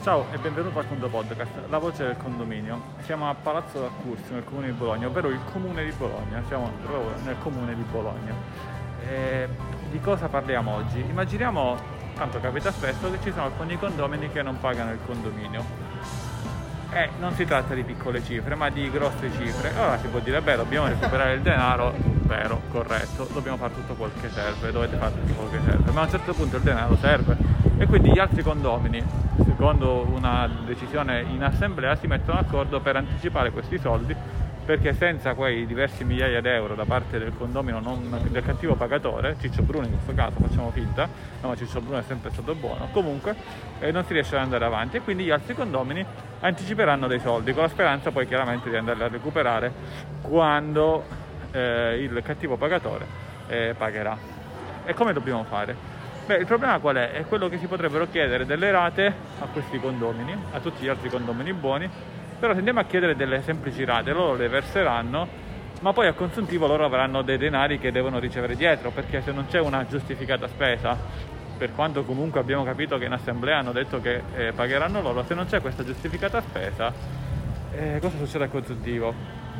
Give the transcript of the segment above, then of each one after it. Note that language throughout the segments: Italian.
Ciao e benvenuto al Condo Podcast, la voce del condominio. Siamo a Palazzo d'Accursio, nel comune di Bologna, ovvero il comune di Bologna. Siamo proprio nel comune di Bologna. E di cosa parliamo oggi? Immaginiamo, tanto capita spesso, che ci sono alcuni condomini che non pagano il condominio. E non si tratta di piccole cifre, ma di grosse cifre. Ora si può dire, beh, dobbiamo recuperare il denaro, vero, corretto, dobbiamo fare tutto quel che serve, dovete fare tutto quello che serve, ma a un certo punto il denaro serve. E quindi gli altri condomini secondo una decisione in assemblea, si mettono d'accordo per anticipare questi soldi perché senza quei diversi migliaia di euro da parte del condomino non, del cattivo pagatore, Ciccio Bruno in questo caso facciamo finta, no Ciccio Bruno è sempre stato buono, comunque eh, non si riesce ad andare avanti e quindi gli altri condomini anticiperanno dei soldi con la speranza poi chiaramente di andarli a recuperare quando eh, il cattivo pagatore eh, pagherà. E come dobbiamo fare? Beh, il problema qual è? È quello che si potrebbero chiedere delle rate a questi condomini, a tutti gli altri condomini buoni, però se andiamo a chiedere delle semplici rate, loro le verseranno, ma poi a consuntivo loro avranno dei denari che devono ricevere dietro, perché se non c'è una giustificata spesa, per quanto comunque abbiamo capito che in assemblea hanno detto che eh, pagheranno loro, se non c'è questa giustificata spesa, eh, cosa succede a consuntivo?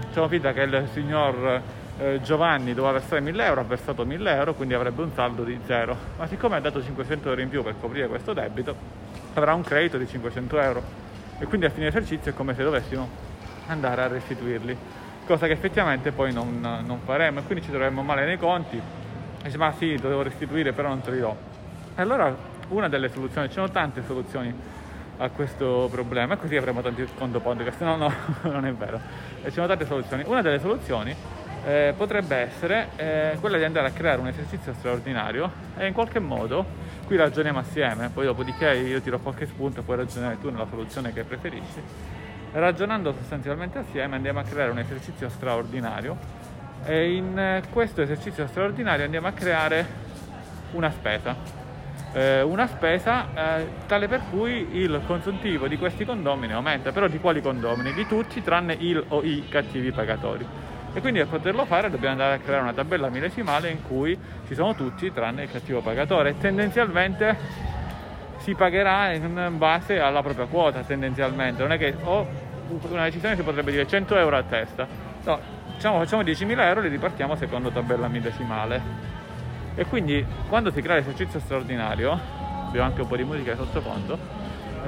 Facciamo finta che il signor eh, Giovanni doveva versare 1000 euro, ha versato 1000 euro, quindi avrebbe un saldo di zero. Ma siccome ha dato 500 euro in più per coprire questo debito, avrà un credito di 500 euro. E quindi a fine esercizio è come se dovessimo andare a restituirli, cosa che effettivamente poi non, non faremo e quindi ci troveremo male nei conti. E dice, ma sì, dovevo restituire, però non te li do. E allora una delle soluzioni, ci sono tante soluzioni a questo problema e così avremo tanti conto podcast. No, no, non è vero. E ci sono tante soluzioni. Una delle soluzioni eh, potrebbe essere eh, quella di andare a creare un esercizio straordinario e in qualche modo qui ragioniamo assieme, poi dopodiché io tiro qualche spunto e puoi ragionare tu nella soluzione che preferisci. Ragionando sostanzialmente assieme andiamo a creare un esercizio straordinario e in questo esercizio straordinario andiamo a creare una spesa. Eh, una spesa eh, tale per cui il consuntivo di questi condomini aumenta, però di quali condomini? Di tutti tranne il o i cattivi pagatori e quindi per poterlo fare dobbiamo andare a creare una tabella millesimale in cui ci sono tutti tranne il cattivo pagatore. E tendenzialmente si pagherà in base alla propria quota tendenzialmente. Non è che o una decisione si potrebbe dire 100 euro a testa. No, diciamo facciamo 10.000 euro e li ripartiamo secondo tabella millesimale. E quindi quando si crea l'esercizio straordinario abbiamo anche un po' di musica sottofondo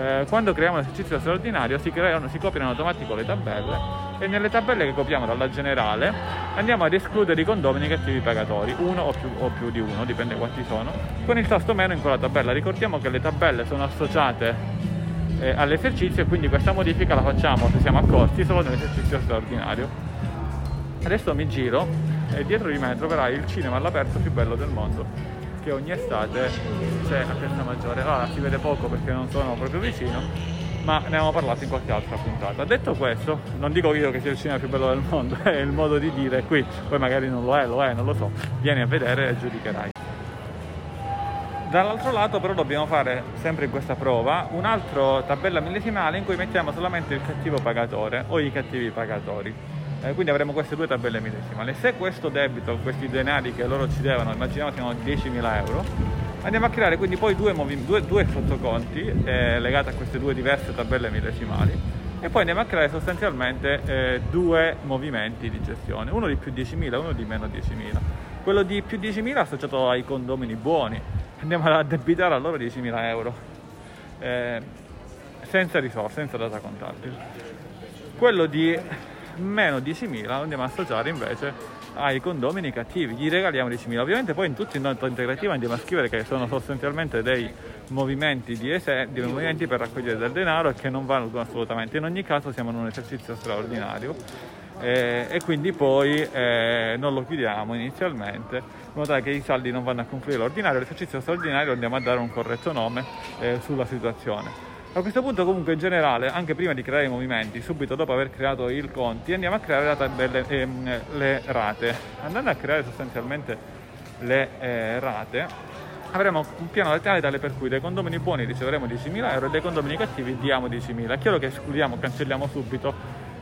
eh, quando creiamo l'esercizio straordinario si, creano, si copiano in automatico le tabelle e nelle tabelle che copiamo dalla generale andiamo ad escludere i condomini cattivi pagatori, uno o più, o più di uno, dipende quanti sono, con il tasto meno in quella tabella. Ricordiamo che le tabelle sono associate eh, all'esercizio e quindi questa modifica la facciamo, se siamo accorti, solo nell'esercizio straordinario. Adesso mi giro e dietro di me troverai il cinema all'aperto più bello del mondo che ogni estate c'è a Piazza Maggiore. Ora si vede poco perché non sono proprio vicino, ma ne abbiamo parlato in qualche altra puntata. Detto questo, non dico io che sia il cinema più bello del mondo, è il modo di dire qui, poi magari non lo è, lo è, non lo so, vieni a vedere e giudicherai. Dall'altro lato però dobbiamo fare sempre in questa prova un'altra tabella millesimale in cui mettiamo solamente il cattivo pagatore o i cattivi pagatori. Eh, quindi avremo queste due tabelle millesimali. Se questo debito, questi denari che loro ci devono, immaginiamo siano 10.000 euro, Andiamo a creare quindi poi due, due, due sottoconti eh, legati a queste due diverse tabelle millesimali e poi andiamo a creare sostanzialmente eh, due movimenti di gestione, uno di più 10.000 e uno di meno 10.000. Quello di più 10.000 associato ai condomini buoni, andiamo ad addebitare a loro 10.000 euro, eh, senza risorse, senza data contabile. Quello di meno 10.000 lo andiamo a associare invece ai condomini cattivi, gli regaliamo 10.000. Ovviamente poi in tutto il noto integrativo andiamo a scrivere che sono sostanzialmente dei movimenti, di es- dei movimenti per raccogliere del denaro e che non valgono assolutamente. In ogni caso siamo in un esercizio straordinario eh, e quindi poi eh, non lo chiudiamo inizialmente in modo tale che i saldi non vanno a confluire l'ordinario, l'esercizio straordinario andiamo a dare un corretto nome eh, sulla situazione. A questo punto comunque in generale, anche prima di creare i movimenti, subito dopo aver creato il conti, andiamo a creare tabelle, ehm, le rate. Andando a creare sostanzialmente le eh, rate, avremo un piano laterale tale per cui dai condomini buoni riceveremo 10.000 euro e dai condomini cattivi diamo 10.000. È chiaro che escludiamo, cancelliamo subito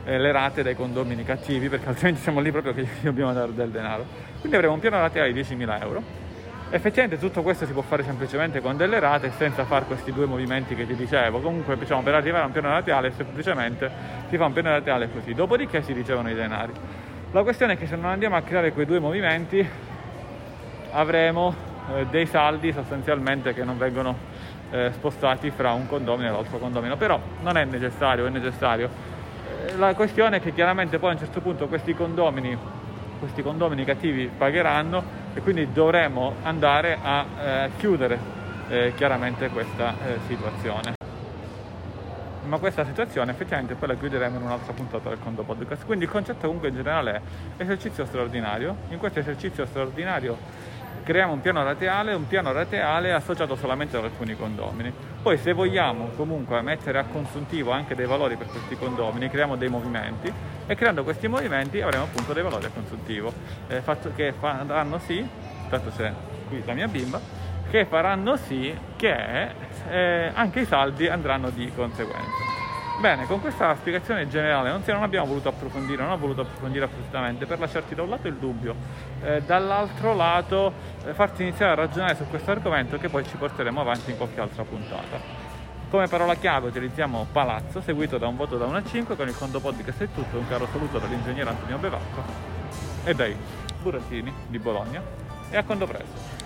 eh, le rate dai condomini cattivi perché altrimenti siamo lì proprio che dobbiamo dare del denaro. Quindi avremo un piano laterale di 10.000 euro Effettivamente tutto questo si può fare semplicemente con delle rate senza fare questi due movimenti che ti dicevo. Comunque diciamo, per arrivare a un piano rateale semplicemente si fa un piano rateale così, dopodiché si ricevono i denari. La questione è che se non andiamo a creare quei due movimenti avremo eh, dei saldi sostanzialmente che non vengono eh, spostati fra un condomino e l'altro condomino, però non è necessario, è necessario. Eh, la questione è che chiaramente poi a un certo punto questi condomini, questi condomini cattivi pagheranno e quindi dovremo andare a eh, chiudere eh, chiaramente questa eh, situazione. Ma questa situazione effettivamente poi la chiuderemo in un'altra puntata del Condo Podcast. Quindi il concetto comunque in generale è esercizio straordinario. In questo esercizio straordinario creiamo un piano rateale, un piano rateale associato solamente ad alcuni condomini. Poi se vogliamo comunque mettere a consuntivo anche dei valori per questi condomini, creiamo dei movimenti e creando questi movimenti avremo appunto dei valori a consuntivo eh, che faranno sì, tanto c'è qui la mia bimba, che faranno sì che eh, anche i saldi andranno di conseguenza. Bene, con questa spiegazione generale non, non, abbiamo voluto approfondire, non ho voluto approfondire appositamente per lasciarti da un lato il dubbio, eh, dall'altro lato eh, farti iniziare a ragionare su questo argomento che poi ci porteremo avanti in qualche altra puntata. Come parola chiave utilizziamo palazzo, seguito da un voto da 1 a 5, con il Condo Podcast è tutto, un caro saluto dall'ingegnere Antonio Bevacco e dai burattini di Bologna e a Condo presto.